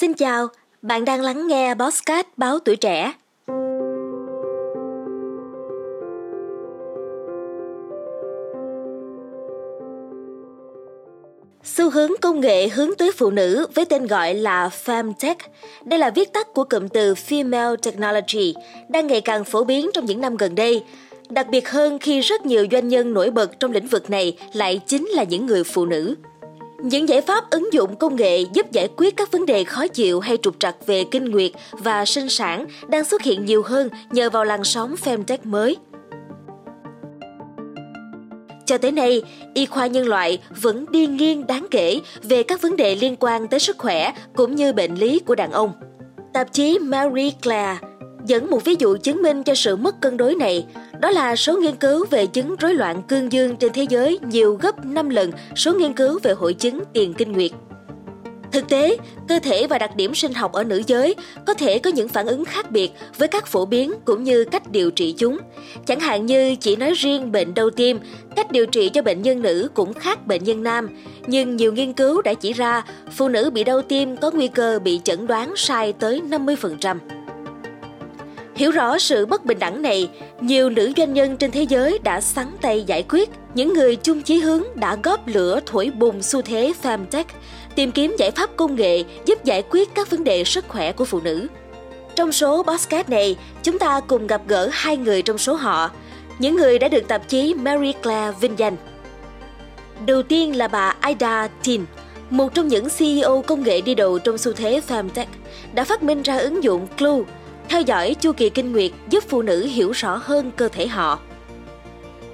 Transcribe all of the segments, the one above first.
Xin chào, bạn đang lắng nghe Bosscat báo tuổi trẻ. Xu hướng công nghệ hướng tới phụ nữ với tên gọi là Femtech, đây là viết tắt của cụm từ Female Technology, đang ngày càng phổ biến trong những năm gần đây. Đặc biệt hơn khi rất nhiều doanh nhân nổi bật trong lĩnh vực này lại chính là những người phụ nữ. Những giải pháp ứng dụng công nghệ giúp giải quyết các vấn đề khó chịu hay trục trặc về kinh nguyệt và sinh sản đang xuất hiện nhiều hơn nhờ vào làn sóng Femtech mới. Cho tới nay, y khoa nhân loại vẫn đi nghiêng đáng kể về các vấn đề liên quan tới sức khỏe cũng như bệnh lý của đàn ông. Tạp chí Marie Claire dẫn một ví dụ chứng minh cho sự mất cân đối này, đó là số nghiên cứu về chứng rối loạn cương dương trên thế giới nhiều gấp 5 lần số nghiên cứu về hội chứng tiền kinh nguyệt. Thực tế, cơ thể và đặc điểm sinh học ở nữ giới có thể có những phản ứng khác biệt với các phổ biến cũng như cách điều trị chúng. Chẳng hạn như chỉ nói riêng bệnh đau tim, cách điều trị cho bệnh nhân nữ cũng khác bệnh nhân nam. Nhưng nhiều nghiên cứu đã chỉ ra phụ nữ bị đau tim có nguy cơ bị chẩn đoán sai tới 50%. Hiểu rõ sự bất bình đẳng này, nhiều nữ doanh nhân trên thế giới đã sắn tay giải quyết. Những người chung chí hướng đã góp lửa thổi bùng xu thế Femtech, tìm kiếm giải pháp công nghệ giúp giải quyết các vấn đề sức khỏe của phụ nữ. Trong số podcast này, chúng ta cùng gặp gỡ hai người trong số họ, những người đã được tạp chí Marie Claire vinh danh. Đầu tiên là bà Ida Tin, một trong những CEO công nghệ đi đầu trong xu thế Femtech, đã phát minh ra ứng dụng Clue theo dõi chu kỳ kinh nguyệt giúp phụ nữ hiểu rõ hơn cơ thể họ.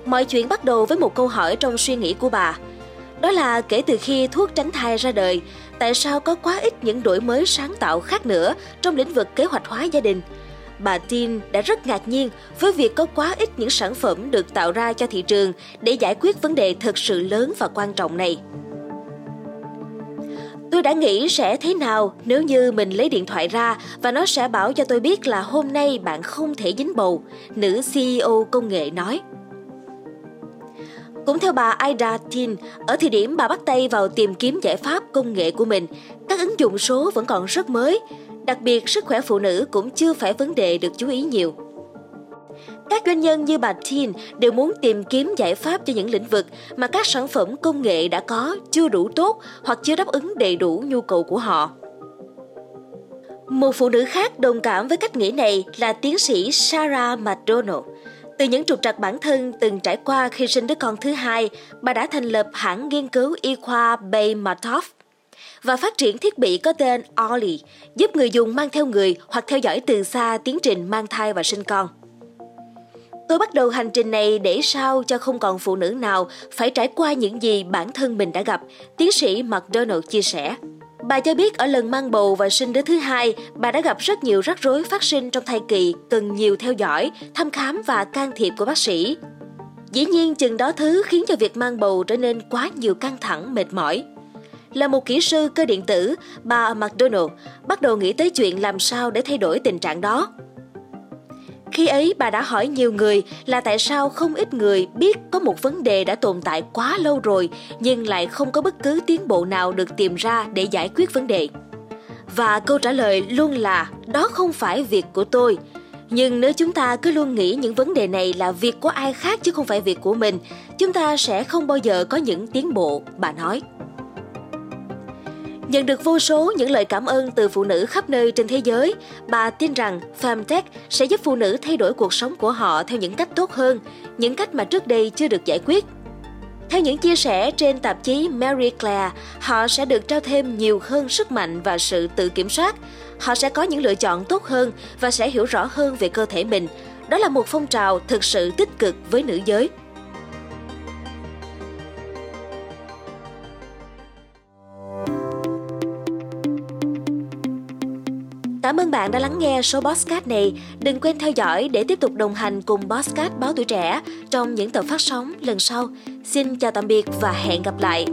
Mọi chuyện bắt đầu với một câu hỏi trong suy nghĩ của bà. Đó là kể từ khi thuốc tránh thai ra đời, tại sao có quá ít những đổi mới sáng tạo khác nữa trong lĩnh vực kế hoạch hóa gia đình? Bà Tin đã rất ngạc nhiên với việc có quá ít những sản phẩm được tạo ra cho thị trường để giải quyết vấn đề thực sự lớn và quan trọng này. Tôi đã nghĩ sẽ thế nào nếu như mình lấy điện thoại ra và nó sẽ bảo cho tôi biết là hôm nay bạn không thể dính bầu, nữ CEO công nghệ nói. Cũng theo bà Aida Tin, ở thời điểm bà bắt tay vào tìm kiếm giải pháp công nghệ của mình, các ứng dụng số vẫn còn rất mới, đặc biệt sức khỏe phụ nữ cũng chưa phải vấn đề được chú ý nhiều. Các doanh nhân như bà Tin đều muốn tìm kiếm giải pháp cho những lĩnh vực mà các sản phẩm công nghệ đã có chưa đủ tốt hoặc chưa đáp ứng đầy đủ nhu cầu của họ. Một phụ nữ khác đồng cảm với cách nghĩ này là tiến sĩ Sarah McDonald. Từ những trục trặc bản thân từng trải qua khi sinh đứa con thứ hai, bà đã thành lập hãng nghiên cứu y khoa Bay Matov và phát triển thiết bị có tên Ollie, giúp người dùng mang theo người hoặc theo dõi từ xa tiến trình mang thai và sinh con. Tôi bắt đầu hành trình này để sao cho không còn phụ nữ nào phải trải qua những gì bản thân mình đã gặp, tiến sĩ McDonald chia sẻ. Bà cho biết ở lần mang bầu và sinh đứa thứ hai, bà đã gặp rất nhiều rắc rối phát sinh trong thai kỳ, cần nhiều theo dõi, thăm khám và can thiệp của bác sĩ. Dĩ nhiên chừng đó thứ khiến cho việc mang bầu trở nên quá nhiều căng thẳng, mệt mỏi. Là một kỹ sư cơ điện tử, bà McDonald bắt đầu nghĩ tới chuyện làm sao để thay đổi tình trạng đó. Khi ấy bà đã hỏi nhiều người là tại sao không ít người biết có một vấn đề đã tồn tại quá lâu rồi nhưng lại không có bất cứ tiến bộ nào được tìm ra để giải quyết vấn đề. Và câu trả lời luôn là đó không phải việc của tôi. Nhưng nếu chúng ta cứ luôn nghĩ những vấn đề này là việc của ai khác chứ không phải việc của mình, chúng ta sẽ không bao giờ có những tiến bộ, bà nói. Nhận được vô số những lời cảm ơn từ phụ nữ khắp nơi trên thế giới, bà tin rằng Femtech sẽ giúp phụ nữ thay đổi cuộc sống của họ theo những cách tốt hơn, những cách mà trước đây chưa được giải quyết. Theo những chia sẻ trên tạp chí Marie Claire, họ sẽ được trao thêm nhiều hơn sức mạnh và sự tự kiểm soát. Họ sẽ có những lựa chọn tốt hơn và sẽ hiểu rõ hơn về cơ thể mình. Đó là một phong trào thực sự tích cực với nữ giới. Cảm ơn bạn đã lắng nghe số Bosscat này. Đừng quên theo dõi để tiếp tục đồng hành cùng Bosscat Báo Tuổi Trẻ trong những tập phát sóng lần sau. Xin chào tạm biệt và hẹn gặp lại.